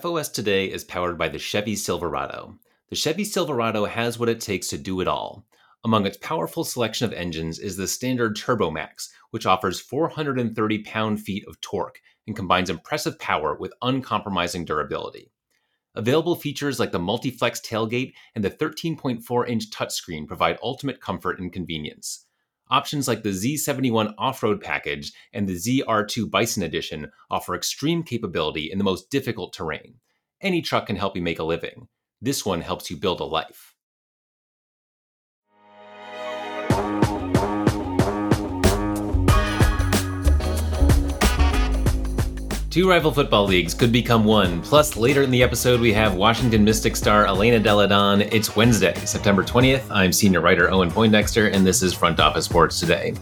FOS today is powered by the Chevy Silverado. The Chevy Silverado has what it takes to do it all. Among its powerful selection of engines is the standard TurboMax, which offers 430 pound feet of torque and combines impressive power with uncompromising durability. Available features like the multi-flex tailgate and the 13.4 inch touchscreen provide ultimate comfort and convenience. Options like the Z71 off road package and the ZR2 Bison Edition offer extreme capability in the most difficult terrain. Any truck can help you make a living. This one helps you build a life. Two rival football leagues could become one. Plus, later in the episode, we have Washington Mystic star Elena Delle Donne. It's Wednesday, September 20th. I'm senior writer Owen Poindexter, and this is Front Office Sports Today.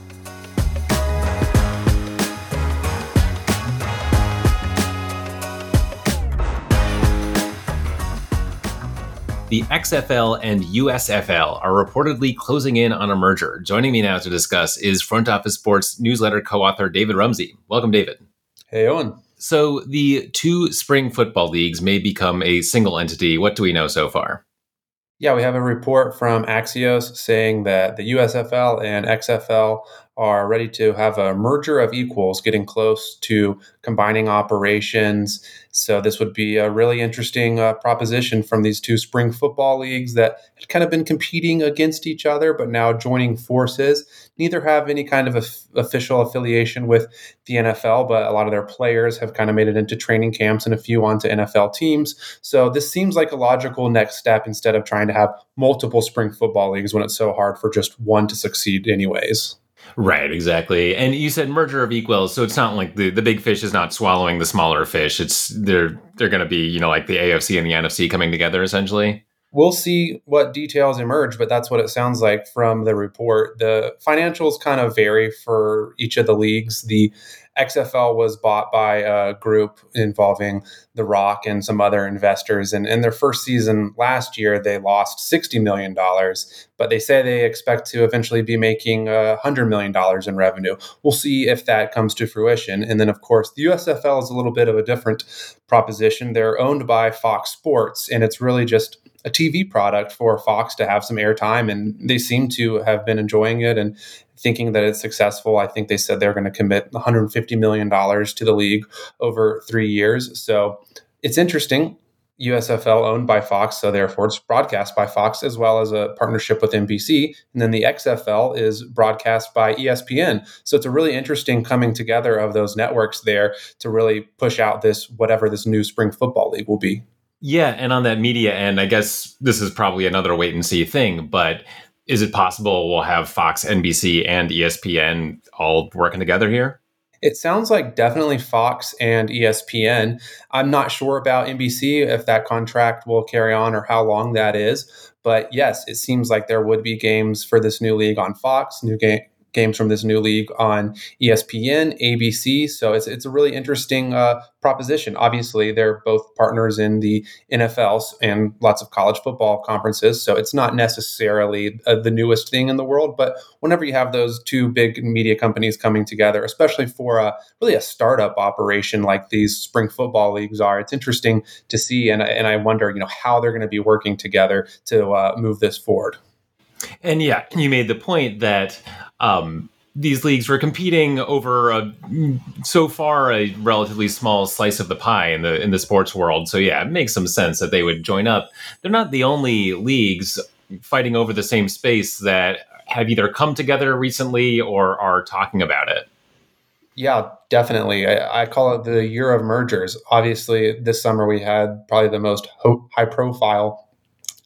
The XFL and USFL are reportedly closing in on a merger. Joining me now to discuss is Front Office Sports newsletter co author David Rumsey. Welcome, David. Hey, Owen. So the two spring football leagues may become a single entity. What do we know so far? Yeah, we have a report from Axios saying that the USFL and XFL are ready to have a merger of equals, getting close to combining operations. So, this would be a really interesting uh, proposition from these two spring football leagues that had kind of been competing against each other, but now joining forces. Neither have any kind of official affiliation with the NFL, but a lot of their players have kind of made it into training camps and a few onto NFL teams. So, this seems like a logical next step instead of trying to have multiple spring football leagues when it's so hard for just one to succeed, anyways. Right, exactly. And you said merger of equals, so it's not like the, the big fish is not swallowing the smaller fish. It's they're they're going to be you know like the AFC and the NFC coming together essentially. We'll see what details emerge, but that's what it sounds like from the report. The financials kind of vary for each of the leagues. The XFL was bought by a group involving The Rock and some other investors. And in their first season last year, they lost $60 million, but they say they expect to eventually be making $100 million in revenue. We'll see if that comes to fruition. And then, of course, the USFL is a little bit of a different proposition. They're owned by Fox Sports, and it's really just a TV product for Fox to have some airtime, and they seem to have been enjoying it. And thinking that it's successful. I think they said they're going to commit $150 million to the league over three years. So it's interesting. USFL owned by Fox, so therefore it's broadcast by Fox as well as a partnership with NBC. And then the XFL is broadcast by ESPN. So it's a really interesting coming together of those networks there to really push out this whatever this new spring football league will be. Yeah, and on that media end, I guess this is probably another wait and see thing, but is it possible we'll have Fox, NBC, and ESPN all working together here? It sounds like definitely Fox and ESPN. I'm not sure about NBC if that contract will carry on or how long that is. But yes, it seems like there would be games for this new league on Fox, new game, games from this new league on ESPN, ABC. So it's it's a really interesting uh, proposition. Obviously, they're both partners in the NFL and lots of college football conferences. So it's not necessarily uh, the newest thing in the world, but whenever you have those two big media companies coming together, especially for a really a startup operation like these spring football leagues are, it's interesting to see. And and I wonder, you know, how they're going to be working together to uh, move this forward. And yeah, you made the point that um, these leagues were competing over a, so far a relatively small slice of the pie in the in the sports world. So yeah, it makes some sense that they would join up. They're not the only leagues fighting over the same space that have either come together recently or are talking about it. Yeah, definitely. I, I, call it the year of mergers. Obviously, this summer we had probably the most ho- high profile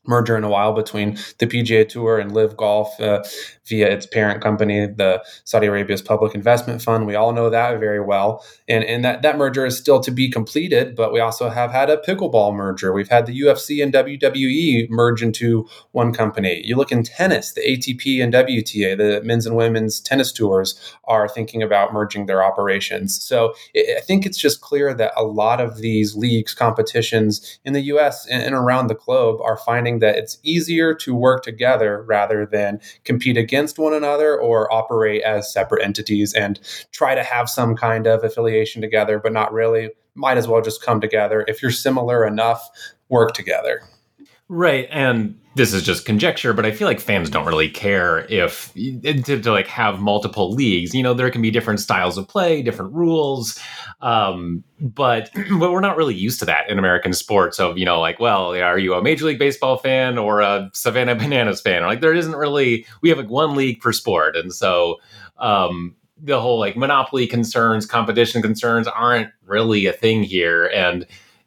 merger in a while between the PGA Tour and LIV Golf uh, via its parent company, the Saudi Arabia's Public Investment Fund. We all know that very well, and and that that merger is still to be completed. But we also have had a pickleball merger. We've had the UFC and WWE merge into one company. You look in tennis, the ATP and WTA, the men's and women's tennis tours are thinking about merging their operations. So it, I think it's just clear that a lot of these leagues, competitions in the U.S. and, and around the globe are finding finding that it's easier to work together rather than compete against one another or operate as separate entities and try to have some kind of affiliation together, but not really might as well just come together. If you're similar enough, work together. Right. And this is just conjecture, but I feel like fans don't really care if to, to, like have multiple leagues. You know, there can be different styles of play, different rules, um, but but we're not really used to that in American sports. Of you know, like, well, are you a Major League Baseball fan or a Savannah Bananas fan? Or, like, there isn't really. We have like one league per sport, and so um, the whole like monopoly concerns, competition concerns aren't really a thing here. And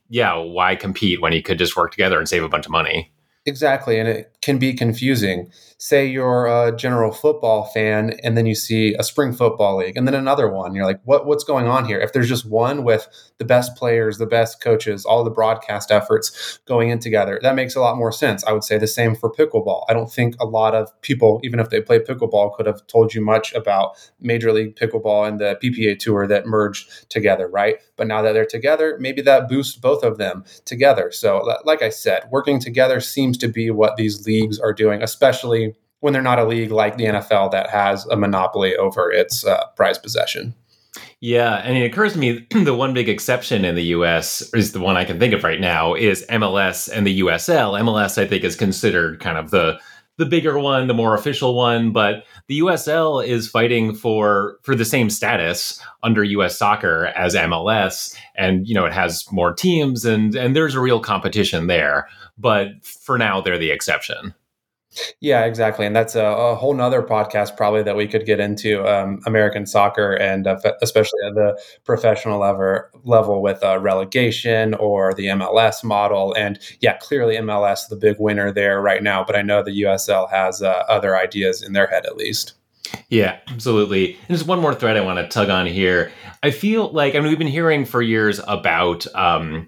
yeah, why compete when you could just work together and save a bunch of money? Exactly. And it can be confusing. Say you're a general football fan and then you see a spring football league and then another one. You're like, what, what's going on here? If there's just one with the best players, the best coaches, all the broadcast efforts going in together, that makes a lot more sense. I would say the same for pickleball. I don't think a lot of people, even if they play pickleball, could have told you much about Major League Pickleball and the PPA Tour that merged together, right? But now that they're together, maybe that boosts both of them together. So, like I said, working together seems to be what these leagues are doing, especially when they're not a league like the NFL that has a monopoly over its uh, prize possession. Yeah, and it occurs to me the one big exception in the US is the one I can think of right now is MLS and the USL. MLS I think is considered kind of the the bigger one, the more official one, but the USL is fighting for for the same status under US soccer as MLS and you know it has more teams and and there's a real competition there, but for now they're the exception. Yeah, exactly. And that's a, a whole nother podcast probably that we could get into um, American soccer and uh, especially at the professional level, level with uh, relegation or the MLS model. And yeah, clearly MLS the big winner there right now, but I know the USL has uh, other ideas in their head at least. Yeah, absolutely. And just one more thread I want to tug on here. I feel like, I mean, we've been hearing for years about, um,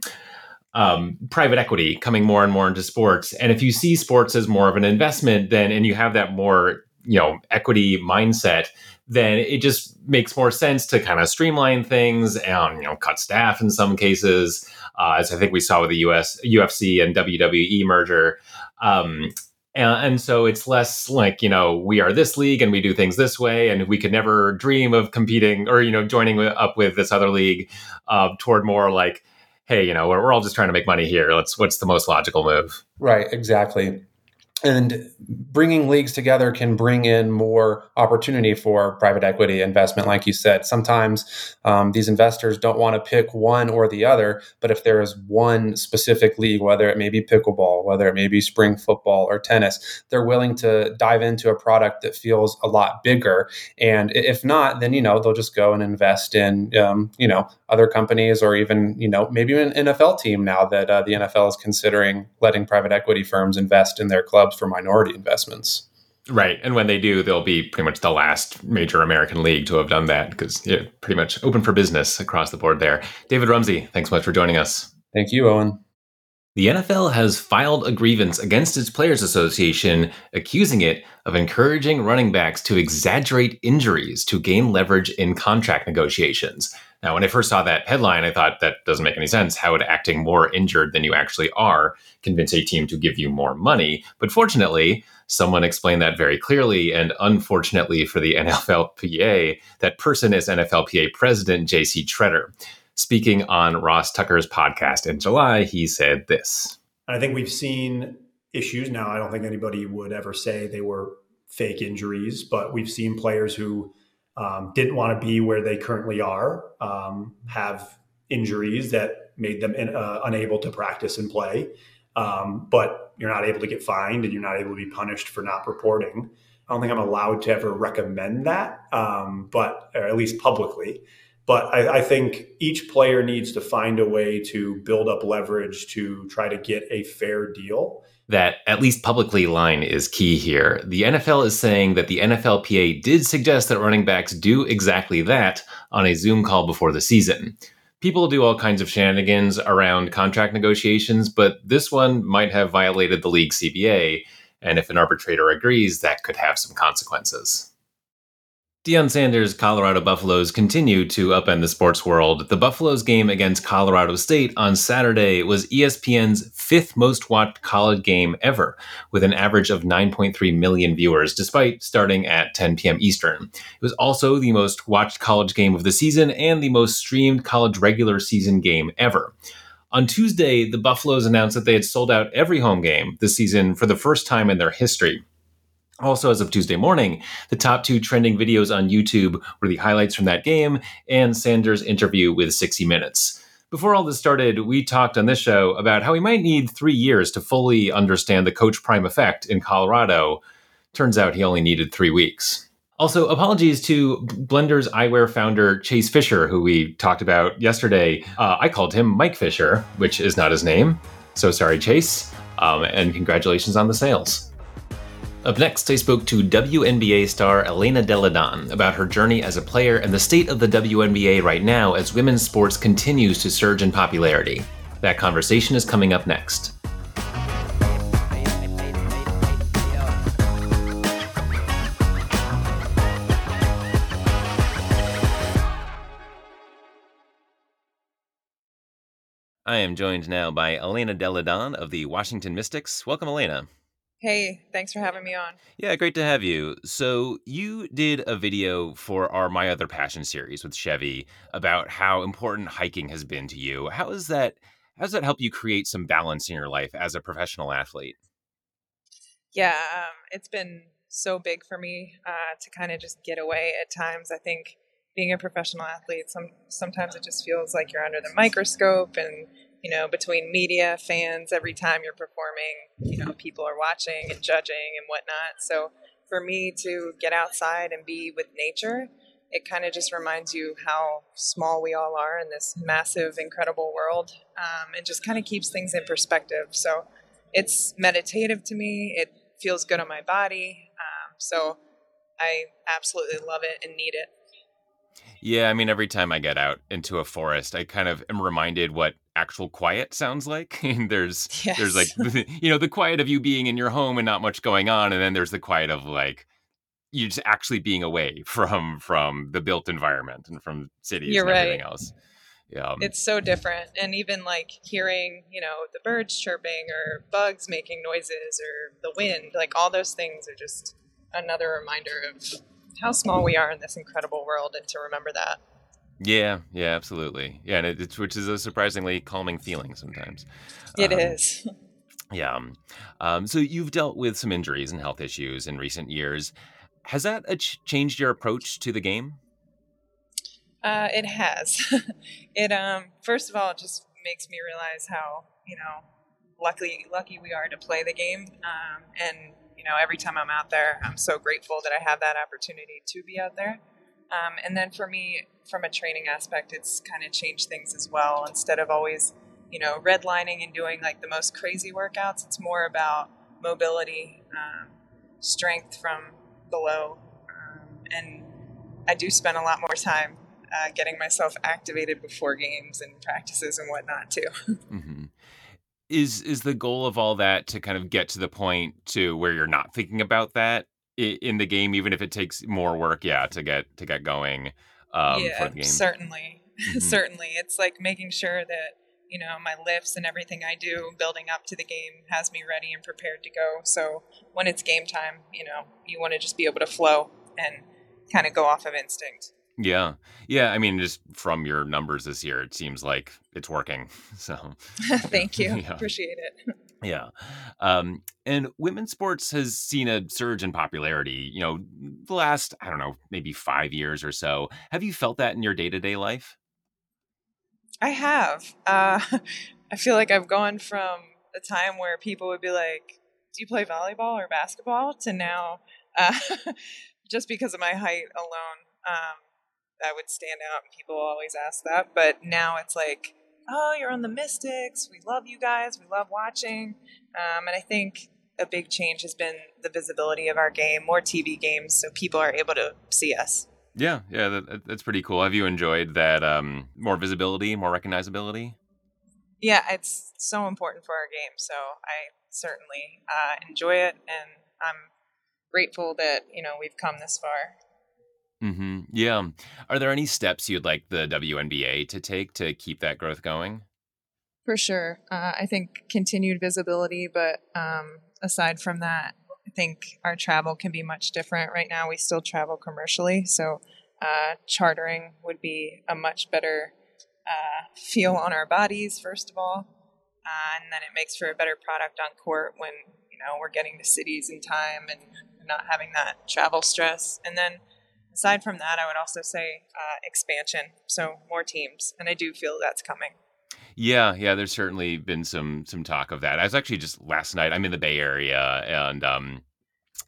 um, private equity coming more and more into sports. And if you see sports as more of an investment, then and you have that more you know equity mindset, then it just makes more sense to kind of streamline things and you know cut staff in some cases, uh, as I think we saw with the US UFC and WWE merger. Um, and, so it's less like you know we are this league and we do things this way and we could never dream of competing or you know joining up with this other league uh, toward more like hey, you know, we're, we're all just trying to make money here. Let's what's the most logical move? Right, exactly and bringing leagues together can bring in more opportunity for private equity investment like you said. Sometimes um, these investors don't want to pick one or the other but if there is one specific league whether it may be pickleball whether it may be spring football or tennis they're willing to dive into a product that feels a lot bigger. And if not then you know they'll just go and invest in um, you know other companies or even you know maybe an nfl team now that uh, the nfl is considering letting private equity firms invest in their club for minority investments. Right. And when they do, they'll be pretty much the last major American league to have done that because yeah, pretty much open for business across the board there. David Rumsey, thanks so much for joining us. Thank you, Owen. The NFL has filed a grievance against its Players Association, accusing it of encouraging running backs to exaggerate injuries to gain leverage in contract negotiations. Now, when I first saw that headline, I thought that doesn't make any sense. How would acting more injured than you actually are convince a team to give you more money? But fortunately, someone explained that very clearly. And unfortunately for the NFLPA, that person is NFLPA President JC Tretter. Speaking on Ross Tucker's podcast in July, he said this. I think we've seen issues now. I don't think anybody would ever say they were fake injuries, but we've seen players who um, didn't want to be where they currently are, um, have injuries that made them in, uh, unable to practice and play. Um, but you're not able to get fined and you're not able to be punished for not reporting. I don't think I'm allowed to ever recommend that, um, but at least publicly. But I, I, think each player needs to find a way to build up leverage to try to get a fair deal that at least publicly line is key here. The NFL is saying that the NFLPA did suggest that running backs do exactly that on a Zoom call before the season. People do all kinds of shenanigans around contract negotiations, but this one might have violated the league CBA, and if an arbitrator agrees, that could have some consequences. Deion Sanders' Colorado Buffaloes continue to upend the sports world. The Buffaloes game against Colorado State on Saturday was ESPN's fifth most watched college game ever, with an average of 9.3 million viewers, despite starting at 10 p.m. Eastern. It was also the most watched college game of the season and the most streamed college regular season game ever. On Tuesday, the Buffaloes announced that they had sold out every home game this season for the first time in their history. Also, as of Tuesday morning, the top two trending videos on YouTube were the highlights from that game and Sanders' interview with 60 Minutes. Before all this started, we talked on this show about how we might need three years to fully understand the Coach Prime effect in Colorado. Turns out he only needed three weeks. Also, apologies to Blenders Eyewear founder Chase Fisher, who we talked about yesterday. Uh, I called him Mike Fisher, which is not his name. So sorry, Chase. Um, and congratulations on the sales. Up next, I spoke to WNBA star Elena Delle Donne about her journey as a player and the state of the WNBA right now as women's sports continues to surge in popularity. That conversation is coming up next. I am joined now by Elena Delle Donne of the Washington Mystics. Welcome, Elena. Hey, thanks for having me on. Yeah, great to have you. So, you did a video for our My Other Passion series with Chevy about how important hiking has been to you. How is that how does that help you create some balance in your life as a professional athlete? Yeah, um, it's been so big for me uh, to kind of just get away at times. I think being a professional athlete, some sometimes it just feels like you're under the microscope and you know, between media, fans, every time you're performing, you know, people are watching and judging and whatnot. So for me to get outside and be with nature, it kind of just reminds you how small we all are in this massive, incredible world. Um, and just kind of keeps things in perspective. So it's meditative to me. It feels good on my body. Um, so I absolutely love it and need it. Yeah, I mean, every time I get out into a forest, I kind of am reminded what actual quiet sounds like. And there's yes. there's like you know the quiet of you being in your home and not much going on, and then there's the quiet of like you just actually being away from from the built environment and from cities You're and right. everything else. Yeah, um, it's so different, and even like hearing you know the birds chirping or bugs making noises or the wind, like all those things are just another reminder of how small we are in this incredible world and to remember that. Yeah, yeah, absolutely. Yeah, and it, it's which is a surprisingly calming feeling sometimes. It um, is. Yeah. Um, um, so you've dealt with some injuries and health issues in recent years. Has that ch- changed your approach to the game? Uh, it has. it um first of all, it just makes me realize how you know lucky lucky we are to play the game, um, and you know, every time I'm out there, I'm so grateful that I have that opportunity to be out there. Um, and then for me, from a training aspect, it's kind of changed things as well. Instead of always, you know, redlining and doing like the most crazy workouts, it's more about mobility, um, strength from below. Um, and I do spend a lot more time uh, getting myself activated before games and practices and whatnot too. Mm-hmm is is the goal of all that to kind of get to the point to where you're not thinking about that in the game even if it takes more work yeah to get to get going um, yeah certainly mm-hmm. certainly it's like making sure that you know my lifts and everything i do building up to the game has me ready and prepared to go so when it's game time you know you want to just be able to flow and kind of go off of instinct yeah. Yeah. I mean, just from your numbers this year, it seems like it's working. So thank you. yeah. Appreciate it. Yeah. Um, and women's sports has seen a surge in popularity, you know, the last, I don't know, maybe five years or so. Have you felt that in your day to day life? I have. Uh, I feel like I've gone from the time where people would be like, do you play volleyball or basketball to now, uh, just because of my height alone. Um, I would stand out and people always ask that. But now it's like, oh, you're on the Mystics. We love you guys. We love watching. Um, and I think a big change has been the visibility of our game, more TV games, so people are able to see us. Yeah, yeah, that, that's pretty cool. Have you enjoyed that um, more visibility, more recognizability? Yeah, it's so important for our game. So I certainly uh, enjoy it, and I'm grateful that you know we've come this far. Mm-hmm. Yeah. Are there any steps you'd like the WNBA to take to keep that growth going? For sure. Uh, I think continued visibility, but um, aside from that, I think our travel can be much different. Right now, we still travel commercially, so uh, chartering would be a much better uh, feel on our bodies, first of all, uh, and then it makes for a better product on court when you know we're getting to cities in time and not having that travel stress. And then aside from that, I would also say uh, expansion, so more teams, and I do feel that's coming. Yeah, yeah, there's certainly been some some talk of that. I was actually just last night. I'm in the Bay Area, and um,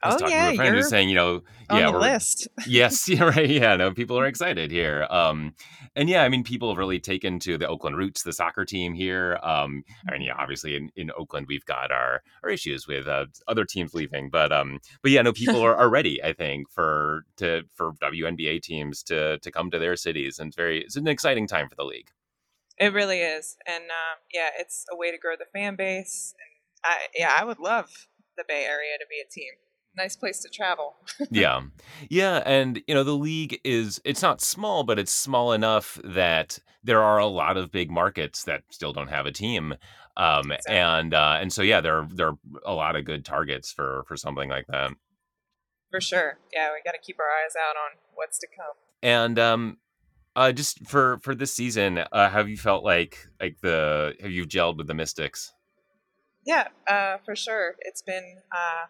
I was oh talking yeah, to a friend you're who's saying, you know, on yeah, the we're list. yes, yeah, right, yeah, no, people are excited here. Um, and yeah, I mean, people have really taken to the Oakland roots, the soccer team here. Um, I mean, yeah, obviously in, in Oakland we've got our our issues with uh, other teams leaving, but um, but yeah, no, people are, are ready. I think for to for WNBA teams to to come to their cities, and it's very it's an exciting time for the league. It really is, and um, yeah, it's a way to grow the fan base. And I, yeah, I would love the Bay Area to be a team. Nice place to travel. yeah yeah and you know the league is it's not small but it's small enough that there are a lot of big markets that still don't have a team um Exactly. and uh and so yeah there are, there are a lot of good targets for for something like that For sure. Yeah, we got to keep our eyes out on what's to come. and um uh just for for this season uh have you felt like like the have you gelled with the mystics Yeah, uh, for sure. It's been uh,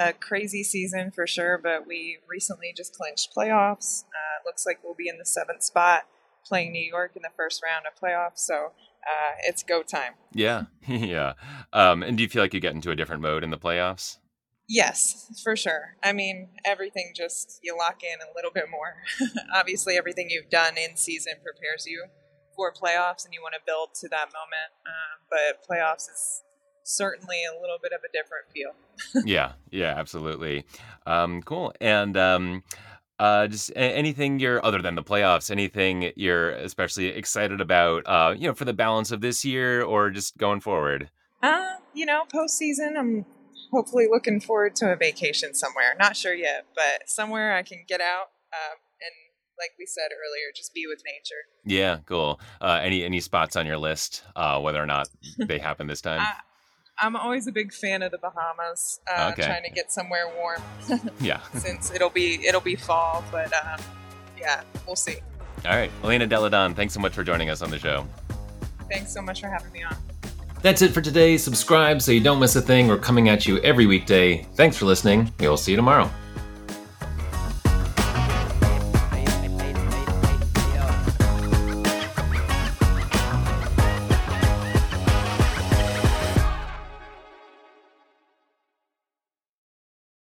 a crazy season for sure, but we recently just clinched playoffs. Uh, looks like we'll be in the seventh spot playing New York in the first round of playoffs. So uh, it's go time. yeah yeah um and do you feel like you get into a different mode in the playoffs Yes, for sure. I mean, everything just you lock in a little bit more. Obviously, everything you've done in season prepares you for playoffs, and you want to build to that moment. Um, but playoffs is certainly a little bit of a different feel. yeah yeah absolutely um cool and um uh just anything you're other than the playoffs anything you're especially excited about uh you know for the balance of this year or just going forward Uh, you know, postseason, I'm hopefully looking forward to a vacation somewhere. Not sure yet, but somewhere I can get out um, and, like we said earlier, just be with nature. yeah cool uh any any spots on your list uh whether or not they happen this time I'm always a big fan of the Bahamas. Uh, Okay. Trying to get somewhere warm yeah since it'll be it'll be fall, but um, yeah, we'll see. all right elena delle donne thanks so much for joining us on the show Thanks so much for having me on. that's it for today subscribe so you don't miss a thing we're coming at you every weekday thanks for listening we'll see you tomorrow